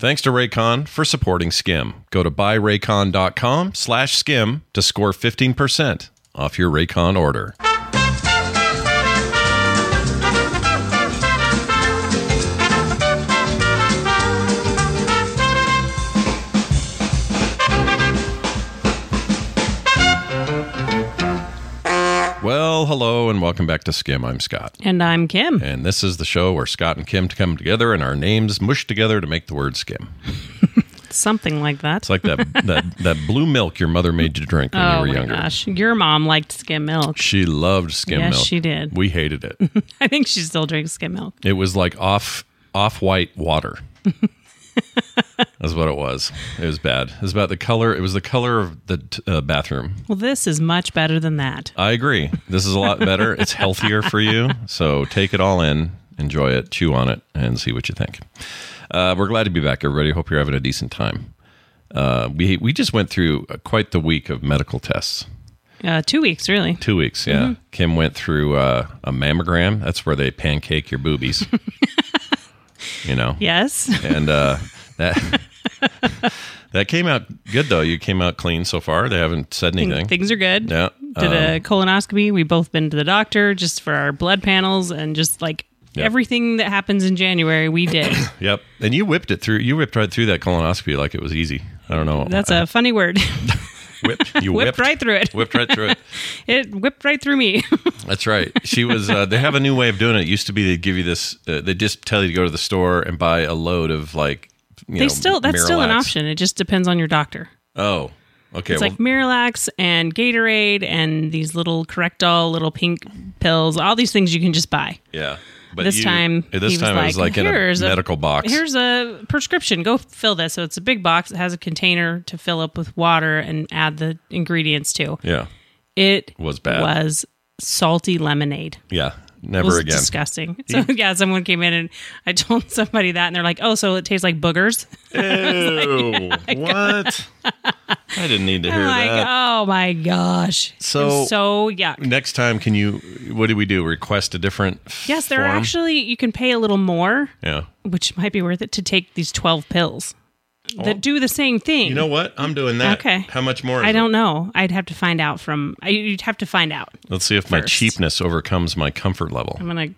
Thanks to Raycon for supporting Skim. Go to buyraycon.com slash skim to score 15% off your Raycon order. Well, hello and welcome back to Skim. I'm Scott. And I'm Kim. And this is the show where Scott and Kim come together and our names mush together to make the word skim. Something like that. It's like that that, that blue milk your mother made you drink when you oh were my younger. gosh. Your mom liked skim milk. She loved skim Yes, milk. she did. We hated it. I think she still drinks skim milk. it was like off off white water. That's what it was. It was bad. It was about the color. It was the color of the t- uh, bathroom. Well, this is much better than that. I agree. This is a lot better. It's healthier for you. So take it all in, enjoy it, chew on it, and see what you think. Uh, we're glad to be back, everybody. Hope you're having a decent time. Uh, we we just went through uh, quite the week of medical tests. Uh, two weeks, really. Two weeks, yeah. Kim went through uh, a mammogram. That's where they pancake your boobies. you know, Yes. and uh, that that came out good though. You came out clean so far. They haven't said anything. Things are good. Yeah. Did Um, a colonoscopy. We've both been to the doctor just for our blood panels and just like Yep. everything that happens in January, we did. Yep. And you whipped it through. You whipped right through that colonoscopy like it was easy. I don't know. That's a funny word. whipped. You whipped whipped, right through it. Whipped right through it. it whipped right through me. That's right. She was. Uh, they have a new way of doing it. It used to be they give you this. Uh, they just tell you to go to the store and buy a load of like. You they know, still that's still an option. It just depends on your doctor. Oh. Okay. It's well, like Miralax and Gatorade and these little Correctol little pink pills. All these things you can just buy. yeah. But this you- time, uh, This he was time it was like in a "Here's medical box. Here's a prescription. Go fill this. So it's a big box. It has a container to fill up with water and add the ingredients to. yeah. It Was bad. Was salty lemonade. Yeah. Never again. disgusting. So yeah, someone came in and I told somebody that, and they're like, "Oh, so it tastes like boogers." Ew. Oh what? I didn't need to hear like, that. "Oh my gosh!" So- so yuck. Next time, can you? What do we do? Request a different. Yes, there are actually you can pay a little more, Yeah. which might be worth it to take these twelve pills that oh. do the same thing. Oh. You know what? I'm doing that. Okay. How much more? Is I don't know. I'd have to find out from. I, you'd have to find out. Let's see if my cheapness overcomes my comfort level. I'm gonna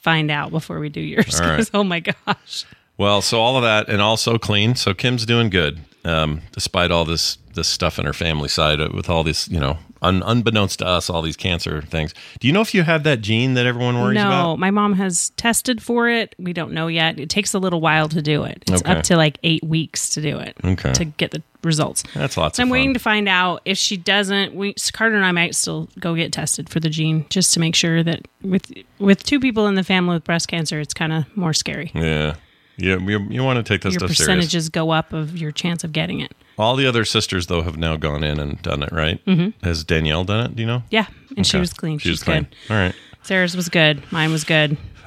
find out before we do yours. All right. Oh my gosh. Well, so all of that and also clean. So Kim's doing good, um, despite all this this stuff in her family side with all this, you know, un, unbeknownst to us, all these cancer things. Do you know if you have that gene that everyone worries no, about? No, my mom has tested for it. We don't know yet. It takes a little while to do it. It's Okay. up to like eight weeks to do it. Okay. To get the results. That's lots So I'm fun. waiting to find out if she doesn't. We Carter and I might still go get tested for the gene just to make sure that with with two people in the family with breast cancer, it's kind of more scary. yeah. Yeah, you, you want to take this Your stuff serious. percentages go up of your chance of getting it. All the other sisters, though, have now gone in and done it, right? Mm-hmm. Has Danielle done it? Do you know? Yeah, and she was clean. She was clean. good. All right. Sarah's was good. Mine was good.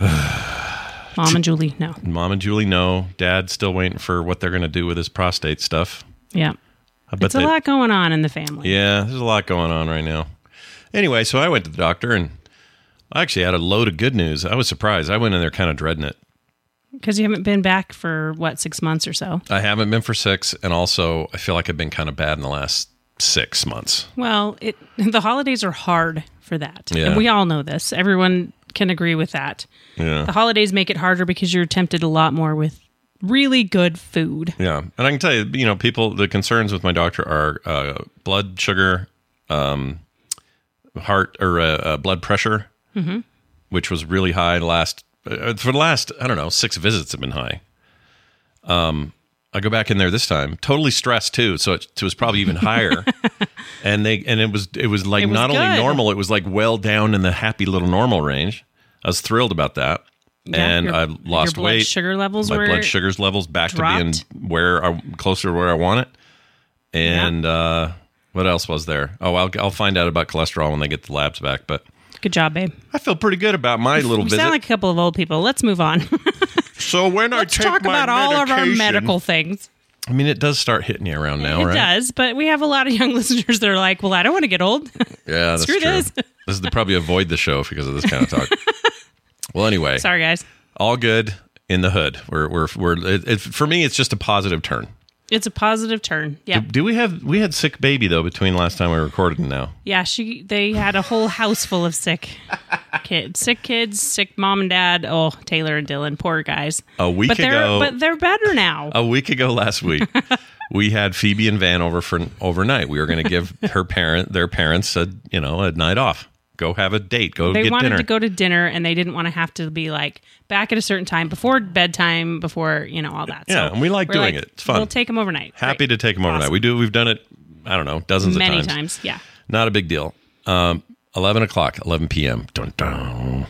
Mom and Julie, no. Mom and Julie no. Dad's still waiting for what they're going to do with his prostate stuff. Yeah, it's a they- lot going on in the family. Yeah, there's a lot going on right now. Anyway, so I went to the doctor and I actually had a load of good news. I was surprised. I went in there kind of dreading it. Because you haven't been back for what six months or so. I haven't been for six, and also I feel like I've been kind of bad in the last six months. Well, it the holidays are hard for that, Yeah. and we all know this. Everyone can agree with that. Yeah. The holidays make it harder because you're tempted a lot more with really good food. Yeah, and I can tell you, you know, people. The concerns with my doctor are uh, blood sugar, um, heart or uh, uh, blood pressure, which was really high the last for the last I don't know six visits have been high. Um, I go back in there this time, totally stressed too, so it, it was probably even higher. and they and it was it was like It was not only normal, it was like well down in the happy little normal range. I was thrilled about that. Yeah, and your- I your lost blood weight. Sugar levels my blood sugars levels back dropped. to being where I closer to where I want it. And uh, what else was there? Oh, I'll I'll find out about cholesterol when they get the labs back. But Good job, babe. I feel pretty good about my little We visit. sound like a couple of old people. Let's move on. so when Let's I talk about all of our medical things. I mean, it does start hitting you around now, it right? does, but we have a lot of young listeners that are like, "Well, I don't want to get old." Yeah, that's Screw true. this. this is they probably avoid the show because of this kind of talk. well, anyway, Sorry, guys. all good in the hood. We're we're we're it, it, for me. It's just a positive turn. It's a positive turn. Yeah, Do we have we had sick baby though between last time we recorded and now? yeah. She they had a whole house full of sick kids, sick kids, sick mom and dad. Oh, Taylor and Dylan, poor guys. A week but they're ago, but they're better now. a week ago last week, we had Phoebe and Van over for overnight. We were going to give her parent their parents a you know a night off. Go have a date. Go they get wanted dinner. to go to dinner and they didn't want to have to be like back at a certain time before bedtime before you know all that Yeah, so and we like we're doing it. It's fun. we'll take them overnight Happy Great. to take them overnight. Awesome. We do. We've done it. I don't know dozens many of times yeah Not a big deal. Um, 11 o'clock, 11 p.m. Dun, dun.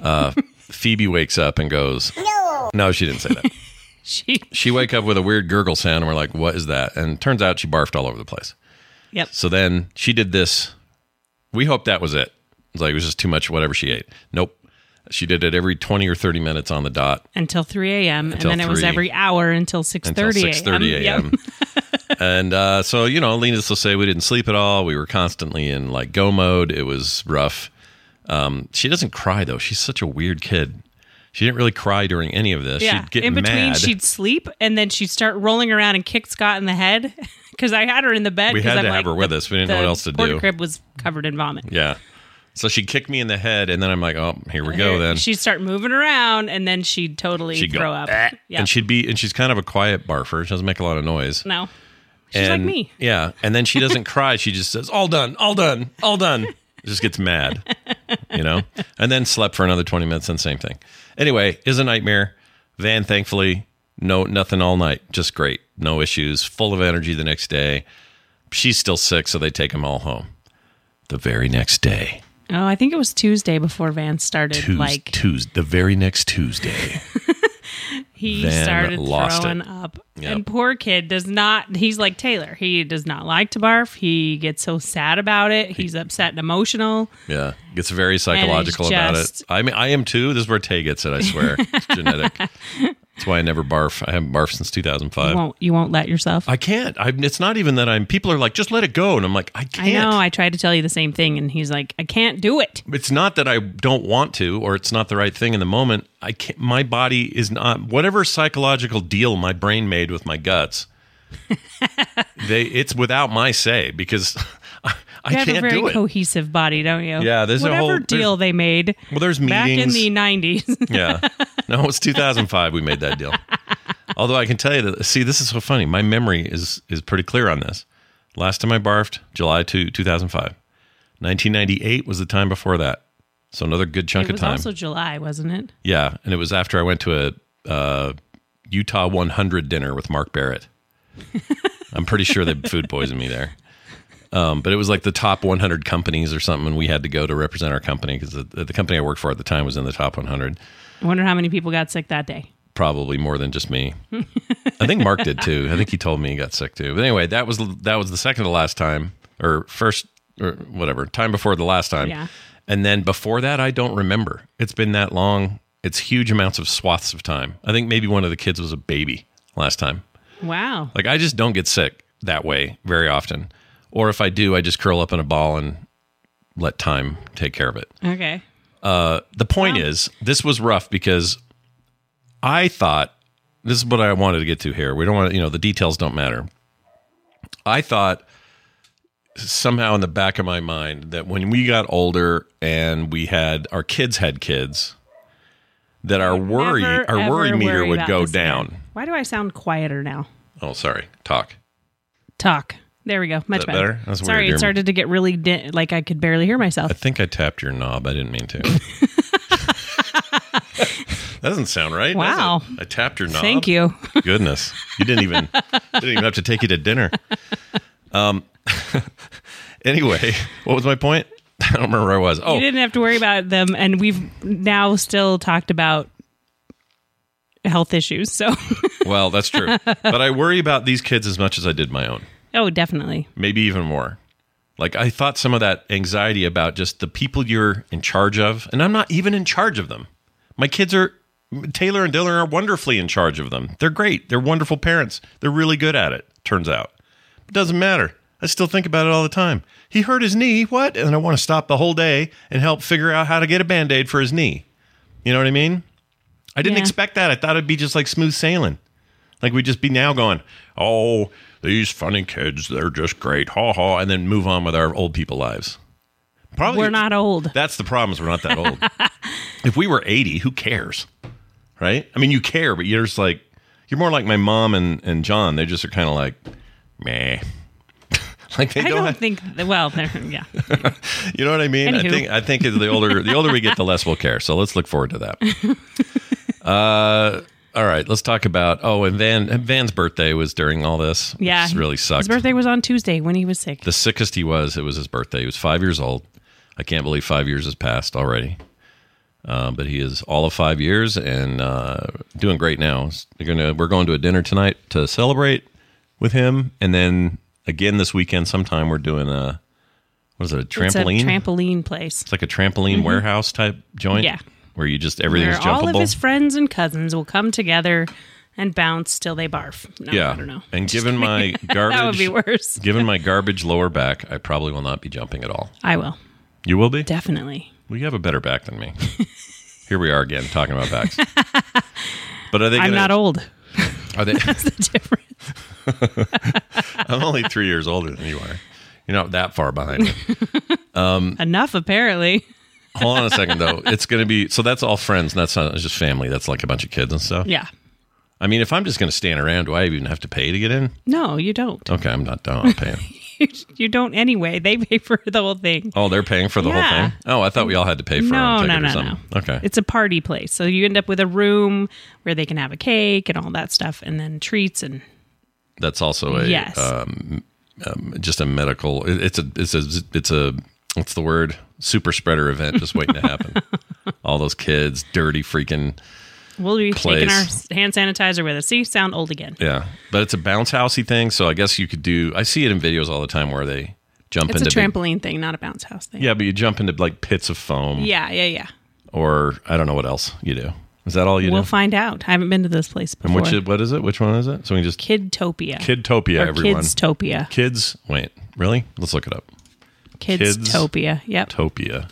Uh, Phoebe wakes up and goes, No. No, she didn't say that. she she wake up with a weird gurgle sound, and we're like, What is that? And turns out she barfed all over the place. yep So then she did this. We hoped that was it. It's like it was just too much, whatever she ate. Nope. She did it every 20 or 30 minutes on the dot until 3 a.m and then it was 3. every hour until 6.30 until 6.30 a.m. and uh, so, you know, needless to say, we didn't sleep at all. We were constantly in like go mode. It was rough. Um, she doesn't cry, though. She's such a weird kid. She didn't really cry during any of this. yeah She'd get in between mad. she'd sleep and then she'd start rolling around and kick scott in the head because i had her in the bed We had I'm to have her with the- us. We didn't know what else to do. crib was covered in vomit yeah. So she'd kick me in the head, and then I'm like, oh, here we go then. she'd start moving around and then she'd totally She'd go, throw up "Eh," yeah And she'd be, and she's kind of a quiet barfer. She doesn't make a lot of noise. no she's like me Yeah. And then she doesn't cry. She just says, all done, all done, all done. Just gets mad, you know? And then slept for another 20 minutes and same thing. Anyway, is a nightmare. Van, thankfully, no, nothing all night. Just great. No issues. Full of energy the next day. She's still sick, so they take them all home. The very next day, Oh, I think it was Tuesday before Van started. Tuesday, like Tuesday, the very next Tuesday. he Van started throwing it. up, Yep. and poor kid does not. He's like Taylor. He does not like to barf. He gets so sad about it. He's upset and emotional. Yeah, gets very psychological about it. I mean, I am too. This is where Tay gets it. I swear, it's genetic. That's why I never barf. I haven't barfed since 2005. You won't. You won't let yourself. I can't. I, it's not even that I'm. People are like, just let it go, and I'm like, I I can't. I know. I tried to tell you the same thing, and he's like, I can't do it. it's not that I don't want to, or it's not the right thing in the moment. I can't. My body is not whatever psychological deal my brain made with my guts. they. It's without my say because I, I You have a can't very do it. cohesive body, don't you? Yeah, there's a whatever whole- deal they made. Well, there's back in the '90s. Yeah. No, it's 2005 we made that deal. Although I can tell you that see this is so funny. My memory is is pretty clear on this. Last time I barfed, July 2, 2005. 1998 was the time before that. So another good chunk it of time. also July, wasn't it? yeah, and it was after I went to a uh, Utah 100 dinner with Mark Barrett. I'm pretty sure they food poisoned me there. Um, but it was like the top 100 companies or something, and we had to go to represent our company because the, the company I worked for at the time was in the top 100 I wonder how many people got sick that day. probably more than just me. I think Mark did too. I think he told me he got sick too. But anyway, that was that was the second to last time, or first, or whatever time before the last time. Yeah. And then before that, I don't remember. It's been that long. It's huge amounts of swaths of time. I think maybe one of the kids was a baby last time. Wow. Like I just don't get sick that way very often. Or if I do, I just curl up in a ball and let time take care of it. Okay. Uh, the point is, this was rough because I thought this is what I wanted to get to here. We don't want to, you know, the details don't matter. I thought somehow in the back of my mind that when we got older and we had our kids had kids, that our worry our worry meter worry would go down. Why do I sound quieter now? Oh, sorry. Talk. Talk. There we go. Much that better. better? Sorry, weird. it started to get really di- like I could barely hear myself. I think I tapped your knob. I didn't mean to. that doesn't sound right. Wow. I tapped your knob. Thank you. Goodness, you didn't even didn't even have to take you to dinner. Um. anyway, what was my point? I don't remember where I was. Oh, You didn't have to worry about them, and we've now still talked about health issues. So, well, that's true. but I worry about these kids as much as I did my own. oh, definitely. maybe even more. Like I thought some of that anxiety about just the people you're in charge of, and I'm not even in charge of them. My kids are Taylor and Dylan are wonderfully in charge of them. They're great. They're wonderful parents. They're really good at it. Turns out, it doesn't matter. I still think about it all the time. He hurt his knee. What? And I want to stop the whole day and help figure out how to get a band aid for his knee. You know what I mean? I didn't Yeah. expect that. I thought it'd be just like smooth sailing. Like we'd just be now going, oh, these funny kids, they're just great, ha ha, and then move on with our old people lives. Probably We're not old. That's the problem. Is we're not that old. if we were eighty, who cares, right? I mean, you care, but you're just like you're more like my mom and and John. They just are kind of like, meh. Like they I don't. don't have- think. Well, yeah. you know what I mean? I think I think the older the older we get, the less we'll care. So let's look forward to that. uh, all right, let's talk about. Oh, and Van Van's birthday was during all this. Yeah. really sucked. His birthday was on Tuesday when he was sick. the sickest he was, it was his birthday. He was five years old. I can't believe five years has passed already. Uh, but he is all of five years and uh, doing great now. We're gonna we're going to a dinner tonight to celebrate with him, and then again this weekend sometime we're doing a what is it a It's a trampoline? trampoline place. It's like a trampoline mm-hmm. warehouse type joint. Yeah. Where you just everything's Where all of his friends and cousins will come together and bounce till they barf. No, yeah. I don't know. And given my garbage That would be worse. given my garbage lower back, I probably will not be jumping at all. I will. You will be? Definitely. Well, you have a better back than me. Here we are again talking about backs. But are they? I'm not old. Are they? That's the difference. I'm only three years older than you are. You're not that far behind me. Um, Enough, apparently. Hold on a second, though. It's going to be so. That's all friends. And that's not it's just family. That's like a bunch of kids and stuff. Yeah. I mean, if I'm just going to stand around, do I even have to pay to get in? No, you don't. Okay, I'm not. I'm not paying. You don't anyway. They pay for the whole thing. Oh, they're paying for the Yeah. whole thing. Oh, I thought we all had to pay for No, no, no, or no. Okay, It's a party place. So you end up with a room where they can have a cake and all that stuff and then treats and that's also a Yes. um, um, just a medical. it- It's a it's a it's a what's the word? Super spreader event just waiting to happen. all those kids, dirty freaking we'll be taking our hand sanitizer with us. See, sound old again. yeah. But it's a bounce housey thing, so I guess you could do. I see it in videos all the time where they jump It's a into big- trampoline thing, not a bounce house thing. yeah, but you jump into like pits of foam, Yeah, yeah, yeah. or I don't know what else you do. Is that all you We'll do? find out. I haven't been to this place and which what is it? Which one is it? So we can just Kidtopia. Kidtopia, or everyone. Kidstopia. Kids, wait, really? Let's look it up. Kidstopia. Yep. Topia.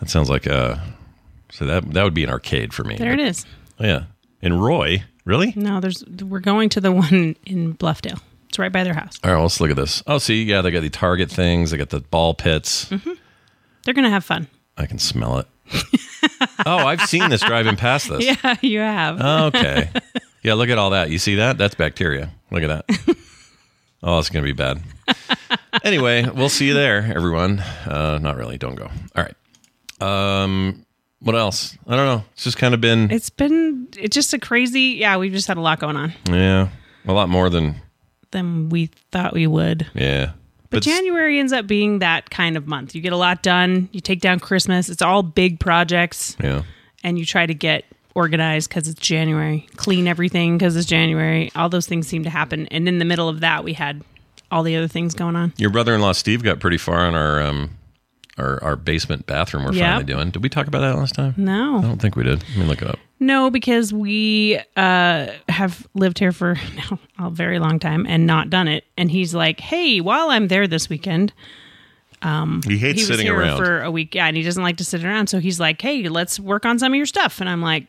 That sounds like a. So that that would be an arcade for me. There it is. Oh, yeah. And Roy, really? No, there's we're going to the one in Bluffdale. It's right by their house. All right, let's look at this. Oh, see, yeah, they got the Target things. They got the ball pits. Mm-hmm. They're gonna have fun. I can smell it. oh, I've seen this driving past this. Yeah, you have. Okay. Yeah, look at all that. You see that? That's bacteria. Look at that. Oh, it's going to be bad. Anyway, we'll see you there, everyone. Uh, not really. Don't go. All right. Um, what else? I don't know. It's just kind of been, it's been it's just a crazy. Yeah, we've just had a lot going on yeah, a lot more than, than we thought we would. yeah. But s- January ends up being that kind of month. You get a lot done. You take down Christmas. It's all big projects, Yeah. and you try to get organized because it's January. Clean everything because it's January. All those things seem to happen, and in the middle of that, we had all the other things going on. Your brother-in-law Steve got pretty far on our um, our, our basement bathroom. We're Yeah. finally doing. Did we talk about that last time? No. I don't think we did. Let me look it up. no, because we uh, have lived here for now a very long time and not done it. And he's like, "Hey, while I'm there this weekend." um, He hates he was sitting here around. for a week, yeah, and he doesn't like to sit around. So he's like, "Hey, let's work on some of your stuff." And I'm like,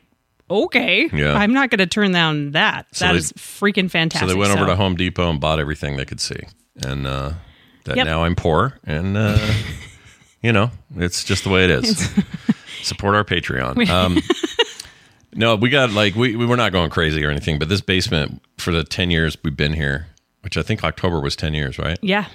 "Okay, Yeah. I'm not going to turn down that. So That they- is freaking fantastic. so they went over to Home Depot and bought everything they could see, and uh, that Yep. now I'm poor, and uh, you know it's just the way it is. Support our Patreon. Um, no, we got like we we were not going crazy or anything, but this basement for the ten years we've been here, which I think October was ten years, right? yeah,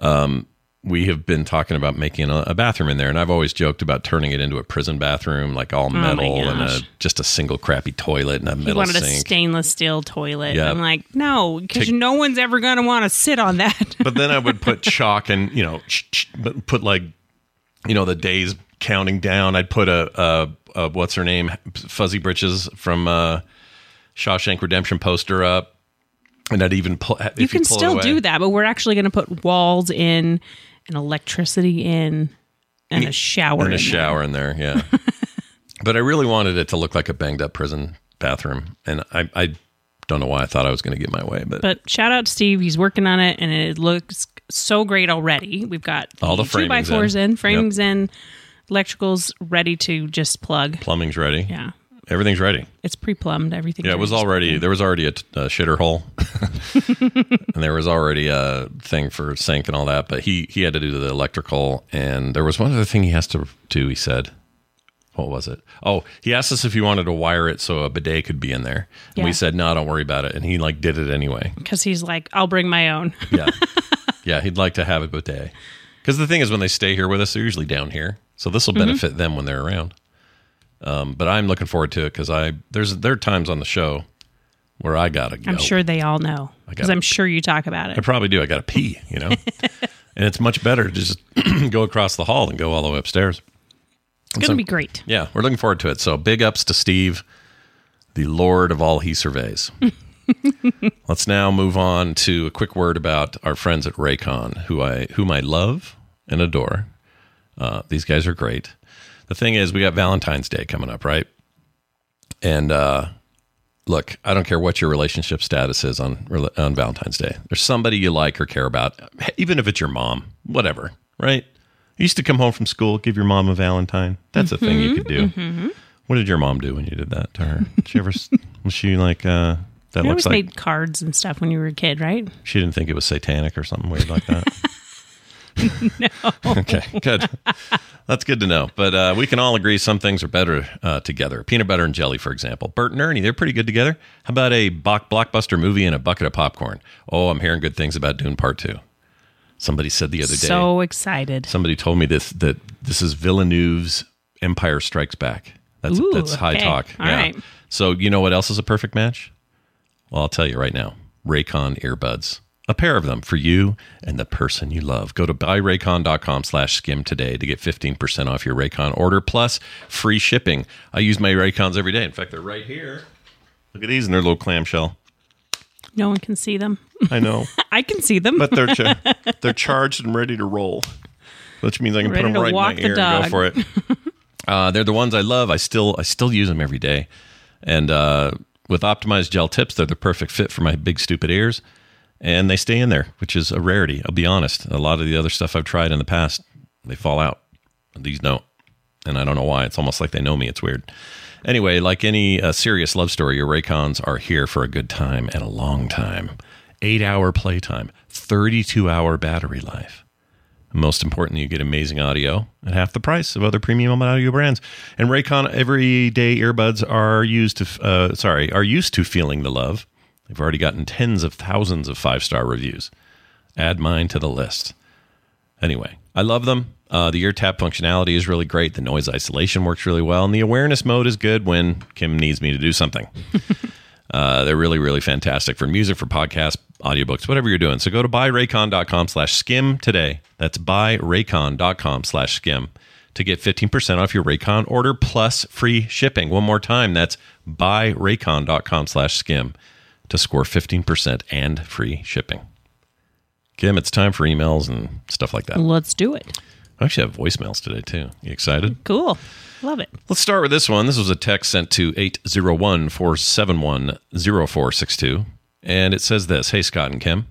Um, we have been talking about making a, a bathroom in there, and I've always joked about turning it into a prison bathroom, like all metal and a, Oh just a single crappy toilet and a he metal wanted a stainless steel toilet. Yeah. I'm like, no, because no one's ever going to want to sit on that. but then I would put chalk and you know ch- ch- but put like you know, the days counting down. I'd put a, a, a what's her name, Fuzzy Britches from uh, Shawshank Redemption poster up, and I'd even pull. You can pull still away- do that, but we're actually going to put walls in and electricity in and a shower and in a there. shower in there. Yeah, but I really wanted it to look like a banged up prison bathroom, and I, I don't know why I thought I was going to get my way, but, But shout out to Steve. He's working on it and it looks so great already. We've got All the two by fours in. in, framings in, electricals ready to just plug. plumbing's ready. Yeah. Everything's ready. It's pre plumbed. Everything. Yeah, it was already there was already a, t- a shitter hole, and there was already a thing for sink and all that. But he he had to do the electrical, and there was one other thing he has to do. He said, "What was it? Oh, he asked us if he wanted to wire it so a bidet could be in there, and we said, "No, don't worry about it." And he like did it anyway. because he's like, I'll bring my own. Yeah, yeah, he'd like to have a bidet because the thing is, when they stay here with us, they're usually down here, so this will benefit them when they're around. Um, but I'm looking forward to it because I there's there are times on the show where I gotta go. I'm sure they all know because I'm sure you talk about it. I probably do. I got to pee, you know? and it's much better to just go across the hall and go all the way upstairs. It's going to so- be great. Yeah, we're looking forward to it. So big ups to Steve, the Lord of all he surveys. Let's now move on to a quick word about our friends at Raycon, who I whom I love and adore. Uh, these guys are great. The thing is, we got Valentine's Day coming up, right? And uh, look, I don't care what your relationship status is on on Valentine's Day. There's somebody you like or care about, even if it's your mom, whatever, right? You used to come home from school, give your mom a Valentine. That's a thing you could do. What did your mom do when you did that to her? Did she ever? was she like uh, that? You looks always like made cards and stuff when you were a kid, right? she didn't think it was satanic or something weird like that. no. Okay, good. That's good to know. But uh, we can all agree some things are better uh, together. Peanut butter and jelly, for example. Bert and Ernie, they're pretty good together. How about a blockbuster movie and a bucket of popcorn? Oh, I'm hearing good things about Dune Part Two. Somebody said the other day. So excited. somebody told me this that this is Villeneuve's Empire Strikes Back. That's Ooh, that's high okay. talk. All right. So you know what else is a perfect match? Well, I'll tell you right now. Raycon earbuds. A pair of them for you and the person you love. Go to buyraycon.com slash skim today to get 15% off your Raycon order plus free shipping. I use my Raycons every day. In fact, they're right here. Look at these in their little clamshell. No one can see them. I know. I can see them. but they're cha- they're charged and ready to roll, which means I can Ready put them right in walk my the ear and go for it. uh, they're the ones I love. I still I still use them every day, and uh, with optimized gel tips, they're the perfect fit for my big stupid ears, and they stay in there, which is a rarity. I'll be honest. A lot of the other stuff I've tried in the past, they fall out. These don't, and I don't know why. It's almost like they know me. It's weird. Anyway, like any uh, serious love story, your Raycons are here for a good time and a long time. Eight hour playtime, 32 hour battery life. Most importantly, you get amazing audio at half the price of other premium audio brands. And Raycon everyday earbuds are used to, uh, sorry, are used to feeling the love. They've already gotten tens of thousands of five star reviews. Add mine to the list. Anyway, I love them. Uh, the ear tap functionality is really great. The noise isolation works really well, and the awareness mode is good when Kim needs me to do something. uh, they're really, really fantastic for music, for podcasts, audiobooks, whatever you're doing. So go to buyraycon.com slash skim today. That's buyraycon.com slash skim to get 15% off your Raycon order plus free shipping. One more time, that's buyraycon.com slash skim to score 15% and free shipping. Kim, it's time for emails and stuff like that. Let's do it. I actually have voicemails today too. You excited? Cool. Love it. Let's start with this one. This was a text sent to 801 471 0462. And it says this Hey, Scott and Kim,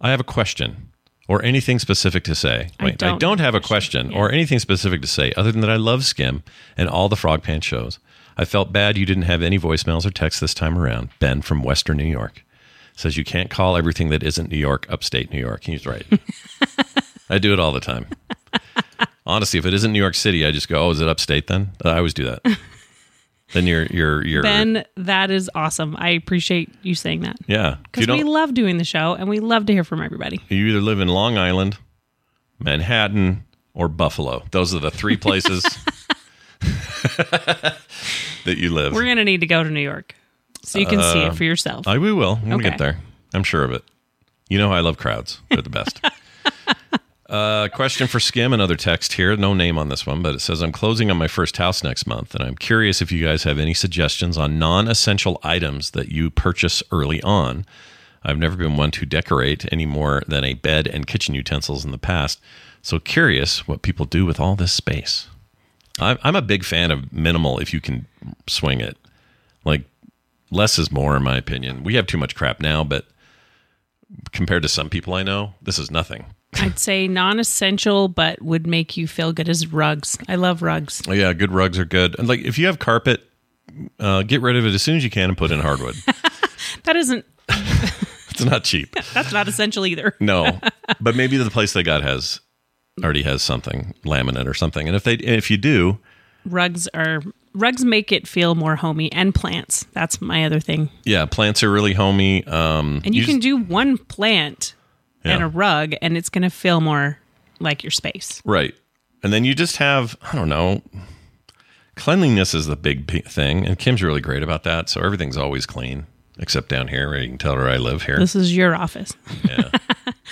I have a question or anything specific to say. I Wait, I don't don't have a question question. or anything specific to say other than that I love Skim and all the Frog Pants shows. I felt bad you didn't have any voicemails or texts this time around. Ben from Western New York says you can't call everything that isn't New York upstate New York. He's right. I do it all the time. Honestly, if it isn't New York City, I just go, "Oh, is it upstate?" Then I always do that. then you're you're you're Ben, that is awesome. I appreciate you saying that yeah. If you because we don't, love doing the show and we love to hear from everybody. you either live in Long Island, Manhattan, or Buffalo. Those are the three places that you live. We're going to need to go to New York so you can see it for uh, yourself. I we will. We'll Okay. get there. I'm sure of it. You know how I love crowds. They're the best. Uh, question for Skim, another text here. No name on this one, but it says I'm closing on my first house next month, and I'm curious if you guys have any suggestions on non-essential items that you purchase early on. I've never been one to decorate any more than a bed and kitchen utensils in the past, so curious what people do with all this space. I'm a big fan of minimal if you can swing it. Like less is more, in my opinion. We have too much crap now, but compared to some people I know, this is nothing. I'd say non-essential, but would make you feel good as rugs. I love rugs. Oh, yeah, good rugs are good. And like if you have carpet, uh, get rid of it as soon as you can and put in hardwood. That isn't. it's not cheap. That's not essential either. No, but maybe the place they got has already has something laminate or something. And if they if you do, Rugs are rugs make it feel more homey, and plants. That's my other thing. yeah, plants are really homey. Um, And you, can just- do one plant and a rug, and it's going to feel more like your space. Right. And then you just have, I don't know, cleanliness is the big thing. And Kim's really great about that. So everything's always clean, except down here where you can tell where I live here. This is your office. Yeah.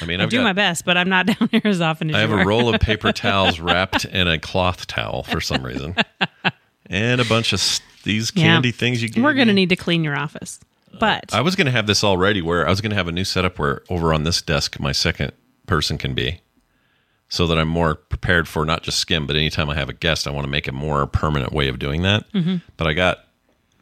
I mean, I I've do got, my best, but I'm not down here as often as I have a roll of paper towels wrapped in a cloth towel for some reason. And a bunch of these Yeah. candy things you get. We're going to need to clean your office. But I was going to have this already where I was going to have a new setup where over on this desk, my second person can be so that I'm more prepared for not just skim, but anytime I have a guest, I want to make a more permanent way of doing that. Mm-hmm. But I got,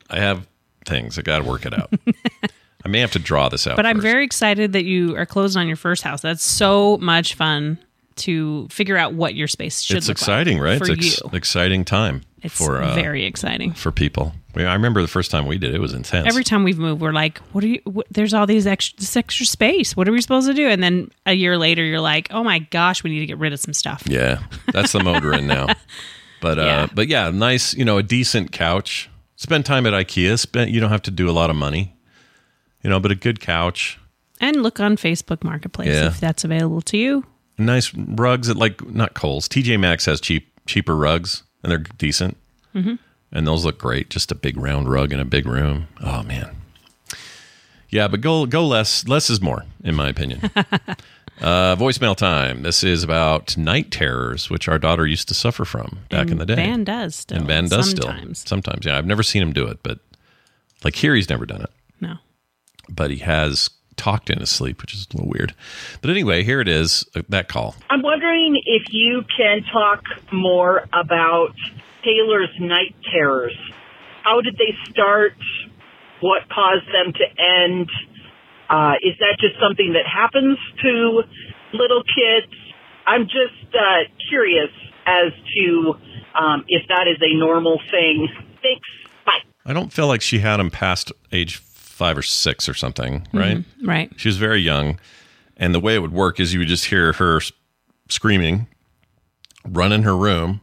I have things. I got to work it out. I may have to draw this out. but I'm very excited that you are closing on your first house. That's so much fun to figure out what your space should look like. It's exciting, like right? For it's ex- exciting time It's for uh, very exciting. for people. I, remember the first time we did it, it was intense. Every time we've moved, we're like, "What are you? What, there's all these extra, this extra space. What are we supposed to do?" And then a year later, you're like, "Oh my gosh, we need to get rid of some stuff." Yeah, that's the mode we're in now. But uh, Yeah. but yeah, nice. You know, a decent couch. Spend time at IKEA. Spend. You don't have to do a lot of money. You know, but a good couch. And look on Facebook Marketplace Yeah. if that's available to you. Nice rugs at like not Kohl's. TJ Maxx has cheap cheaper rugs and they're decent. Mm-hmm. And those look great. Just a big round rug in a big room. Oh man. Yeah, but go go less. Less is more, in my opinion. uh, voicemail time. This is about night terrors, which our daughter used to suffer from back And in the day. Van does still. and Van does still. sometimes. still sometimes. Yeah, I've never seen him do it, but like here, he's never done it. No. But he has talked in his sleep, which is a little weird. But anyway, here it is. uh, That call. I'm wondering if you can talk more about Taylor's night terrors. How did they start? What caused them to end? Uh, is that just something that happens to little kids? I'm just uh, curious as to um, if that is a normal thing. Thanks. Bye. I don't feel like she had him past age five or six or something, right? Right. She was very young. And the way it would work is you would just hear her screaming, run in her room,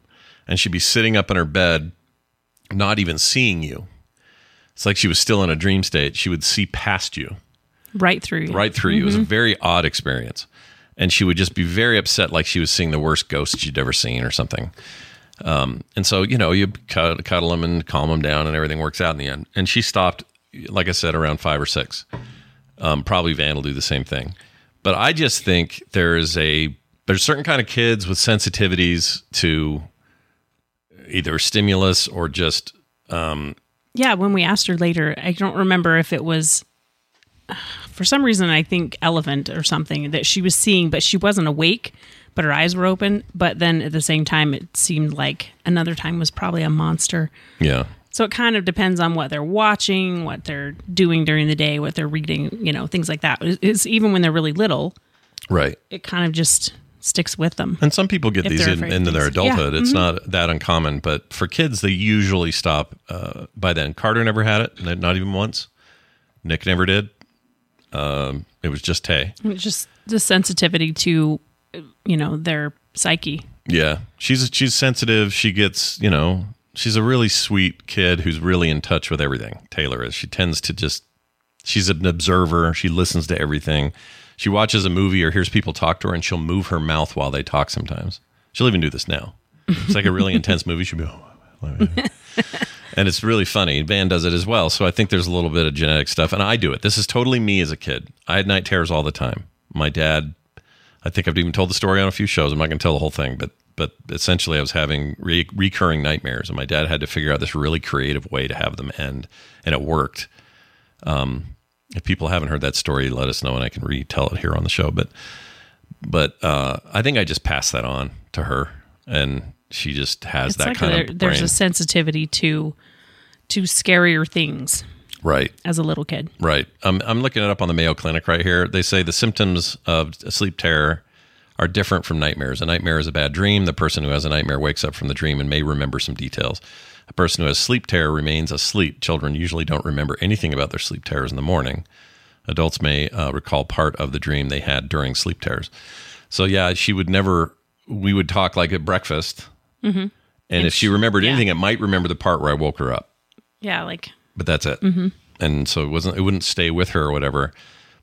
and she'd be sitting up in her bed, not even seeing you. It's like she was still in a dream state. She would see past you, Right through you. right through you. It was a very odd experience. And she would just be very upset, like she was seeing the worst ghost she'd ever seen or something. Um, and so, you know, you cud- cuddle them and calm them down, and everything works out in the end. And she stopped, like I said, around five or six. Um, probably Van will do the same thing. But I just think there is a there's certain kind of kids with sensitivities to either stimulus or just um, Yeah, when we asked her later, I don't remember if it was for some reason I think elephant or something that she was seeing, but she wasn't awake, but her eyes were open. But then at the same time, it seemed like another time was probably a monster. yeah. So it kind of depends on what they're watching, what they're doing during the day, what they're reading, you know, things like that. It's even when they're really little, Right. it kind of just sticks with them. And some people get these in, into their things. Yeah. Mm-hmm. adulthood. It's not that uncommon, but for kids, they usually stop uh, by then. Carter never had it, not even once. Nick never did. Um, it was just Tay. It's just the sensitivity to, you know, their psyche. Yeah, she's she's sensitive. She gets you know she's a really sweet kid who's really in touch with everything. Taylor is. She tends to just she's an observer. She listens to everything. She watches a movie or hears people talk to her, and she'll move her mouth while they talk. Sometimes she'll even do this now. It's like a really intense movie. She'll be. Like, and it's really funny. Van does it as well. So I think there's a little bit of genetic stuff, and I do it. This is totally me as a kid. I had night terrors all the time. My dad, I think I've even told the story on a few shows. I'm not going to tell the whole thing, but but essentially, I was having re- recurring nightmares, and my dad had to figure out this really creative way to have them end, and it worked. Um, if people haven't heard that story, let us know, and I can retell it here on the show. But but uh, I think I just passed that on to her, and she just has It's that like kind there- of there's a sensitivity to to scarier things right. as a little kid. Right. I'm, I'm looking it up on the Mayo Clinic right here. They say the symptoms of sleep terror are different from nightmares. A nightmare is a bad dream. The person who has a nightmare wakes up from the dream and may remember some details. A person who has sleep terror remains asleep. Children usually don't remember anything about their sleep terrors in the morning. Adults may uh, recall part of the dream they had during sleep terrors. So, yeah, she would never, we would talk like at breakfast. And, if she remembered yeah. anything, it might remember the part where I woke her up Yeah, like but that's it. And so it wasn't. It wouldn't stay with her or whatever.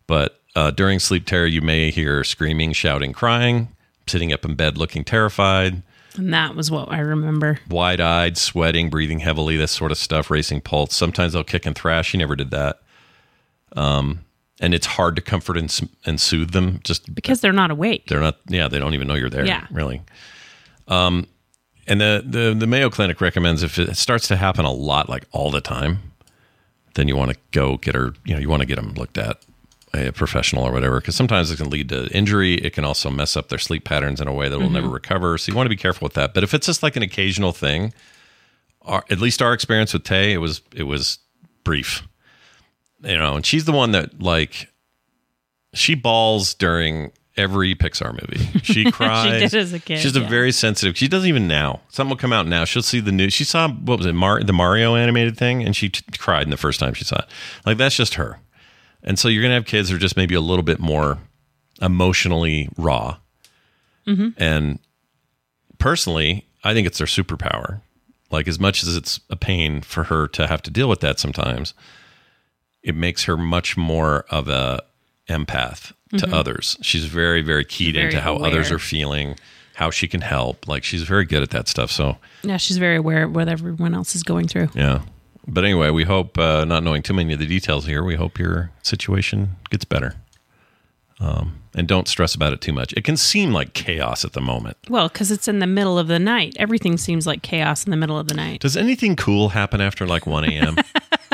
But uh, during sleep terror, you may hear screaming, shouting, crying, sitting up in bed looking terrified, and that was what I remember. wide eyed, sweating, breathing heavily, this sort of stuff, racing pulse. Sometimes they'll kick and thrash. She never did that. Um, and it's hard to comfort and, and soothe them. Just Because they're not awake. they're not. Yeah, they don't even know you're there. Yeah. really. Um, and the, the the Mayo Clinic recommends if it starts to happen a lot, like all the time, then you want to go get her. You know, you want to get them looked at a professional or whatever, because sometimes it can lead to injury. It can also mess up their sleep patterns in a way that will never mm-hmm. recover. So you want to be careful with that. But if it's just like an occasional thing, our, at least our experience with Tay, it was it was brief. You know, and she's the one that like she bawls during every Pixar movie. She cries. did as a kid, She's a very sensitive. She doesn't even now. Something will come out now. She'll see the news. She saw what was it, Mar- the Mario animated thing, and she t- cried in the first time she saw it. Like that's just her. And so you're gonna have kids who are just maybe a little bit more emotionally raw. Mm-hmm. And personally, I think it's their superpower. Like as much as it's a pain for her to have to deal with that sometimes, it makes her much more of a empath to others. She's very, very keyed Mm-hmm. Very into how others are feeling, how she can help. Like she's very good at that stuff. So Yeah, she's very aware of what everyone else is going through. yeah. But anyway, we hope uh, not knowing too many of the details here. We hope your situation gets better. Um, and don't stress about it too much. It can seem like chaos at the moment. Well, because it's in the middle of the night. Everything seems like chaos in the middle of the night. Does anything cool happen after like 1 a.m.?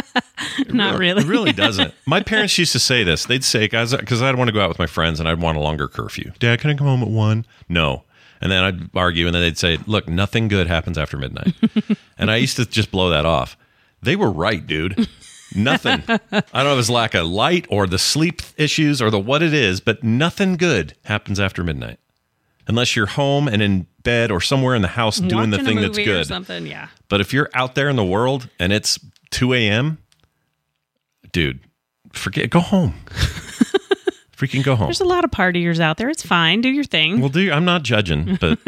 Not really. It really doesn't. My parents used to say this. They'd say, guys, because I'd want to go out with my friends and I'd want a longer curfew. Dad, can I come home at one? No. And then I'd argue, and then they'd say, look, nothing good happens after midnight. and I used to just blow that off. They were right, dude. Nothing. I don't know if it's lack of light or the sleep issues or the what it is, but nothing good happens after midnight. Unless you're home and in bed or somewhere in the house doing the Watching thing that's good. something. Yeah. But if you're out there in the world and it's 2 a.m., dude, forget, go home. Freaking go home. There's a lot of partiers out there. It's fine. Do your thing. Well, do I'm not judging, but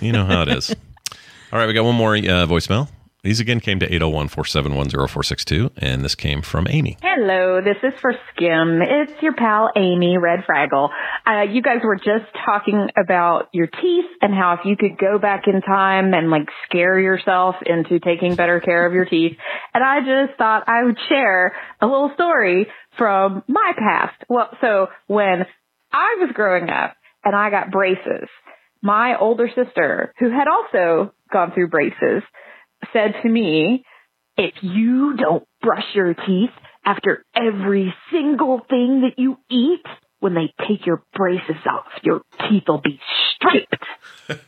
you know how it is. All right, we got one more uh, voicemail. These again came to 801 471 0462, and this came from Amy. Hello, this is for Skim. It's your pal Amy Red Fraggle. Uh, you guys were just talking about your teeth and how if you could go back in time and like scare yourself into taking better care of your teeth. And I just thought I would share a little story from my past. Well, so when I was growing up and I got braces, my older sister, who had also gone through braces, said to me, if you don't brush your teeth after every single thing that you eat, when they take your braces off, your teeth will be straight.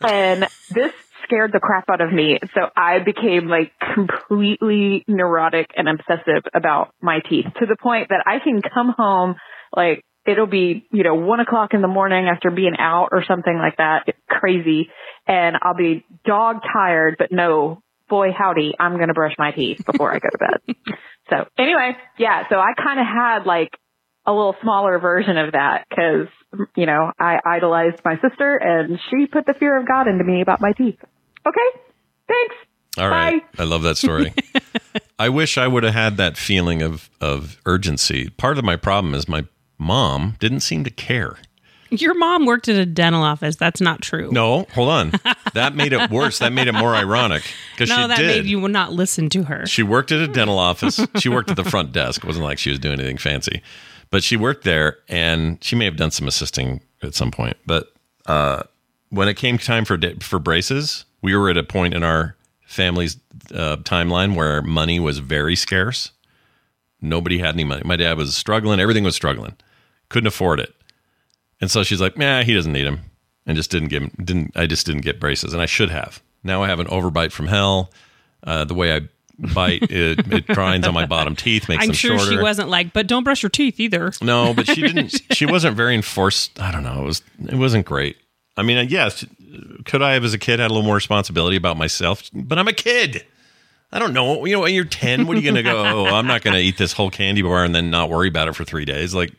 and this scared the crap out of me. So I became like completely neurotic and obsessive about my teeth to the point that I can come home like it'll be, you know, one o'clock in the morning after being out or something like that. It's crazy. And I'll be dog tired, but no, boy howdy, I'm going to brush my teeth before I go to bed. so anyway, yeah, so I kind of had like a little smaller version of that because, you know, I idolized my sister and she put the fear of God into me about my teeth. Okay. Thanks. All right. Bye. I love that story. I wish I would have had that feeling of, of urgency. Part of my problem is my mom didn't seem to care. Your mom worked at a dental office. That's not true. No, hold on. That made it worse. That made it more ironic because No, she that did. made you not listen to her. She worked at a dental office. She worked at the front desk. It wasn't like she was doing anything fancy, but she worked there and she may have done some assisting at some point. But uh, when it came time for for braces, we were at a point in our family's uh, timeline where money was very scarce. Nobody had any money. My dad was struggling. Everything was struggling. Couldn't afford it. And so she's like, "Nah, he doesn't need him," and just didn't give him. Didn't I just didn't get braces, and I should have. Now I have an overbite from hell. Uh, the way I bite, it, it grinds on my bottom teeth, makes I'm them sure shorter. she wasn't like, but don't brush your teeth either. No, but she didn't. she wasn't very enforced. I don't know. It was. It wasn't great. I mean, yes, could I have as a kid had a little more responsibility about myself? But I'm a kid. I don't know. You know, when you're 10, what are you going to go? Oh, I'm not going to eat this whole candy bar and then not worry about it for three days. Like,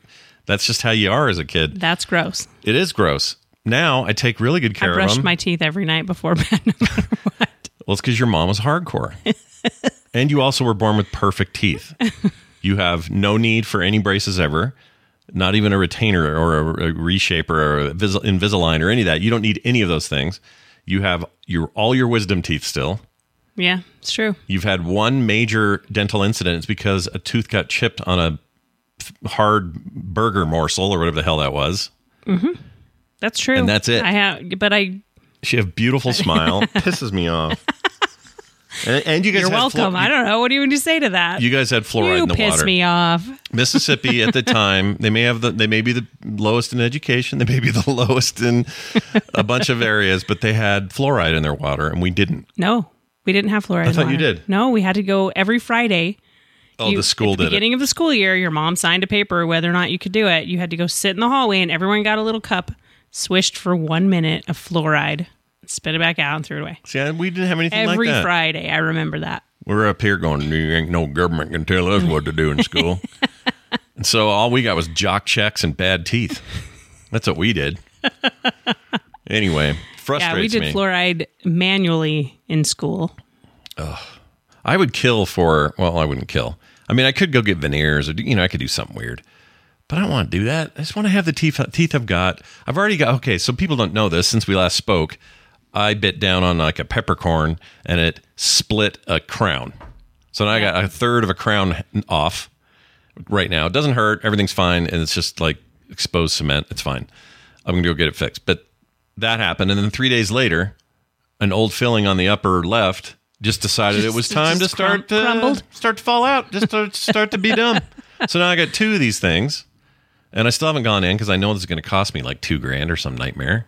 that's just how you are as a kid. That's gross. It is gross. Now I take really good I care of brushed them. my teeth every night before bed. no matter what. Well, it's because your mom was hardcore. and you also were born with perfect teeth. You have no need for any braces ever, not even a retainer or a, a reshaper or a vis- Invisalign or any of that. You don't need any of those things. You have your all your wisdom teeth still. yeah, it's true. You've had one major dental incident. It's because a tooth got chipped on a hard burger morsel or whatever the hell that was. Mm-hmm. That's true. And that's it. I have, but I. She have beautiful smile. Pisses me off. And, and you guys You're had welcome. fluor- I don't know. What do you want to say to that? you guys had fluoride You in the piss water. me off. Mississippi at the time, they may have the they may be the lowest in education, they may be the lowest in a bunch of areas, but they had fluoride in their water and we didn't. No, we didn't have fluoride. I in thought you did. No, we had to go every Friday. Oh, You- the school at the did it. beginning of the school year, your mom signed a paper whether or not you could do it. You had to go sit in the hallway, and everyone got a little cup, swished for one minute of fluoride, spit it back out, and threw it away. See, we didn't have anything Every like that. Friday, I remember that. We're up here going, "You ain't no government can tell us what to do in school. and so all we got was jock checks and bad teeth. That's what we did. Anyway, frustrates Yeah, we did me. fluoride manually in school. I would kill for well, I wouldn't kill. I mean, I could go get veneers, or you know, I could do something weird, but I don't want to do that. I just want to have the teeth teeth I've got. I've already got. Okay, so people don't know this. Since we last spoke, I bit down on like a peppercorn, and it split a crown. So now I got a third of a crown off right now. It doesn't hurt. Everything's fine, and it's just like exposed cement. It's fine. I'm gonna go get it fixed. But that happened, and then three days later, an old filling on the upper left just decided it was time to start crum- to crumbled? start to fall out, just to start to be dumb. So now I got two of these things, and I still haven't gone in because I know this is going to cost me like two grand or some nightmare.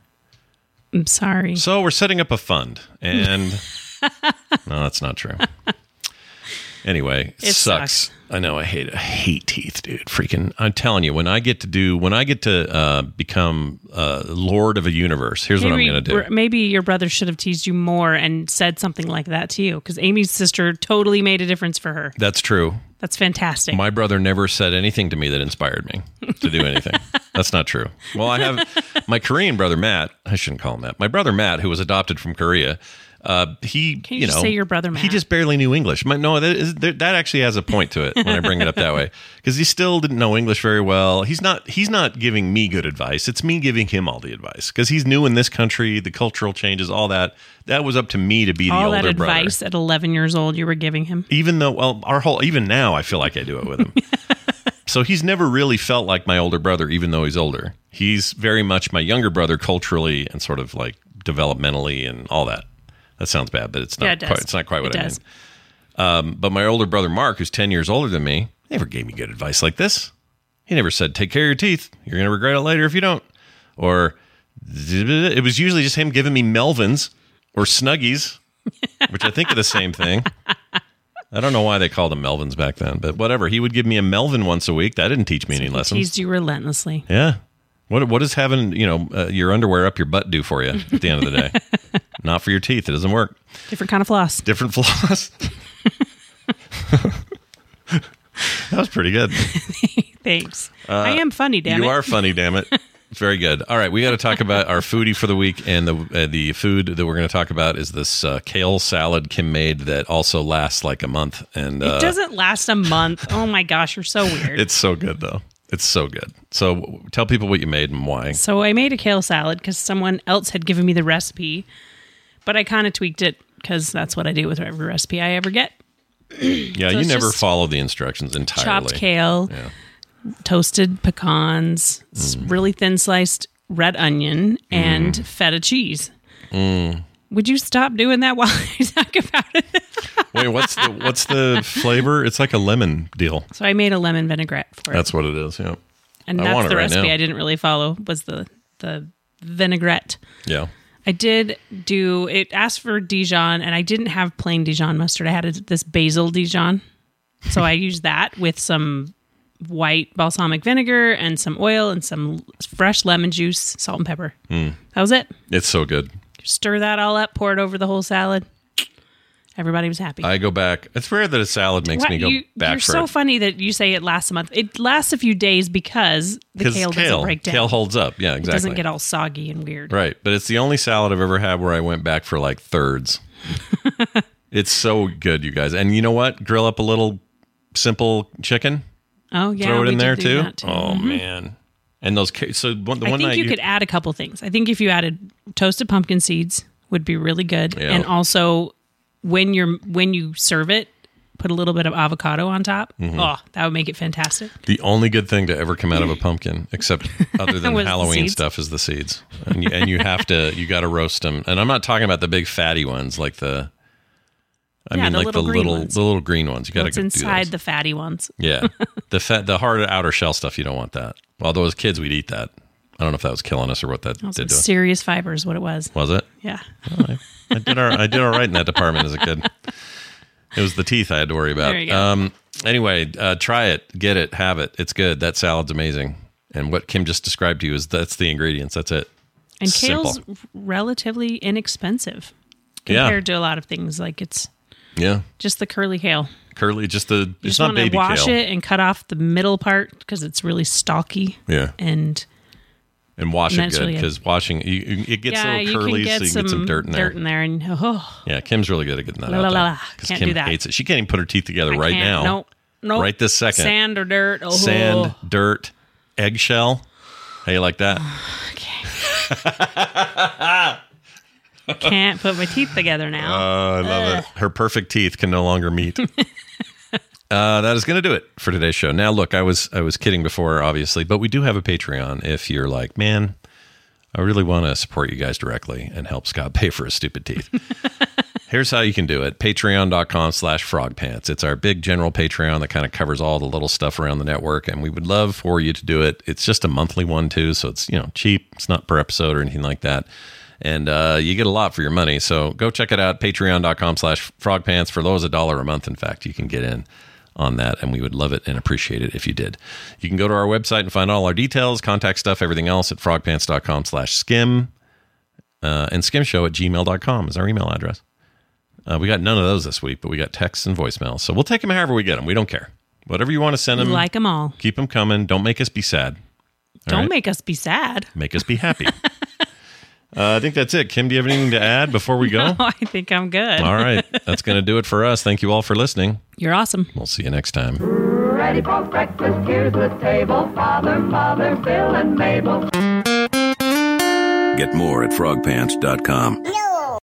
I'm sorry. So we're setting up a fund, and no, that's not true. Anyway, it, It sucks. sucks. I know. I hate. I hate teeth, dude. Freaking! I'm telling you, when I get to do, when I get to uh, become uh, lord of a universe, here's what I'm going to do. maybe your brother should have teased you more and said something like that to you because Amy's sister totally made a difference for her. That's true. That's fantastic. My brother never said anything to me that inspired me to do anything. That's not true. Well, I have my Korean brother Matt. I shouldn't call him Matt. My brother Matt, who was adopted from Korea. Uh, he, Can you you just know, say your brother He just barely knew English. My, no, that, is, that actually has a point to it when I bring it up that way because he still didn't know English very well. He's not. He's not giving me good advice. It's me giving him all the advice because he's new in this country. The cultural changes, all that. That was up to me to be the All older that brother advice at 11 years old you were giving him. even though well our whole even now i feel like i do it with him so he's never really felt like my older brother even though he's older he's very much my younger brother culturally and sort of like developmentally and all that that sounds bad but it's not Yeah, it quite it's not quite what It i does. mean um, but my older brother mark who's 10 years older than me never gave me good advice like this he never said take care of your teeth you're going to regret it later if you don't or it was usually just him giving me melvins or snuggies which i think are the same thing I don't know why they called them Melvins back then, but whatever. He would give me a Melvin once a week. That didn't teach me any lessons. Teased you relentlessly. Yeah. What what does having you know uh, your underwear up your butt do for you at the end of the day? Not for your teeth. It doesn't work. Different kind of floss. Different floss. that was pretty good. Thanks. I am funny, damn Uh, you it. are funny, damn it. It's very good. All right, we got to talk about our foodie for the week, and the uh, the food that we're going to talk about is this uh, kale salad Kim made that also lasts like a month, and uh, it doesn't last a month. Oh my gosh, you're so weird. it's so good though. It's so good. So w- tell people what you made and why. so I made a kale salad because someone else had given me the recipe, but I kind of tweaked it because that's what I do with every recipe I ever get. Yeah, you never follow the instructions entirely. Chopped kale, Yeah. toasted pecans, Mm. really thin sliced red onion, and Mm. feta cheese. Would you stop doing that while I talk about it? Wait, what's the what's the flavor? It's like a lemon deal. So I made a lemon vinaigrette for it. That's what it is. Yeah. and I that's the right recipe now. I didn't really follow was the the vinaigrette. Yeah. I did do it asked for Dijon and I didn't have plain Dijon mustard. I had a, this basil Dijon. So I used that with some white balsamic vinegar and some oil and some fresh lemon juice, salt and pepper. Hmm. That was it. It's so good. Stir that all up, pour it over the whole salad. Everybody was happy. I go back. It's rare that a salad makes What? me go you, back you're so it. funny that you say it lasts a month. It lasts a few days because the kale, doesn't break down. kale holds up. Yeah, exactly. It doesn't get all soggy and weird. Right, but it's the only salad I've ever had where I went back for like thirds. it's so good, you guys. And you know what? Grill up a little simple chicken, Oh yeah, throw it we in there too. too. Oh mm-hmm. man! And those so one, the I one think night you could add a couple things. I think if you added toasted pumpkin seeds would be really good, Yeah. and also when you're when you serve it, put a little bit of avocado on top. Mm-hmm. Oh, that would make it fantastic. the only good thing to ever come out of a pumpkin, except other than Halloween stuff, is the seeds. And you, and you have to you got to roast them. And I'm not talking about the big fatty ones like the. I Yeah, mean, the like little the little ones. the little green ones. You got to do inside the fatty ones? Yeah, the fat, the hard outer shell stuff. You don't want that. Although as kids, we'd eat that. I don't know if that was killing us or what that Also, did to us. serious fibers, what it was. Was it? Yeah. I did. All, I did all right in that department as a kid. It was the teeth I had to worry about. There you go. Um, anyway, uh, try it, get it, have it. It's good. That salad's amazing. And what Kim just described to you is that's the ingredients. That's it. And Simple. kale's relatively inexpensive Yeah. compared to a lot of things. Like it's Yeah, just the curly kale. curly. Just the. You it's just not baby wash kale. it and cut off the middle part because it's really stalky Yeah, and and wash it good really because washing you, it gets yeah, a little curly, so you can get some dirt in there. Dirt in there, and oh, Yeah, Kim's really good at getting that La, out la, la, there. la. 'Cause Can't Kim do that. hates it. She can't even put her teeth together I right now. Nope, nope. Right this second. Sand or dirt. Oh, Sand, dirt, eggshell. How you like that? can't put my teeth together now. Oh, I love it. Her perfect teeth can no longer meet. uh, that is going to do it for today's show. Now, look, I was I was kidding before, obviously, but we do have a Patreon. If you're like, man, I really want to support you guys directly and help Scott pay for his stupid teeth. Here's how you can do it. Patreon.com slash frogpants. It's our big general Patreon that kind of covers all the little stuff around the network. And we would love for you to do it. It's just a monthly one too. So it's, you know, cheap. It's not per episode or anything like that. And uh, you get a lot for your money. So go check it out. Patreon.com slash frogpants. For those a dollar a month, in fact, you can get in on that. And we would love it and appreciate it if you did. You can go to our website and find all our details, contact stuff, everything else at frogpants.com slash skim. Uh, and skimshow at gmail.com is our email address. Uh, we got none of those this week, but we got texts and voicemails. So we'll take them however we get them. We don't care. Whatever you want to send them, like them all. keep them coming. Don't make us be sad. All Don't right? make us be sad. Make us be happy. uh, I think that's it. Kim, do you have anything to add before we go? Oh, I think I'm good. All right. That's going to do it for us. Thank you all for listening. You're awesome. We'll see you next time. Ready for breakfast, here's the table. Father, Mother, Bill, and Mabel. Get more at frogpants.com.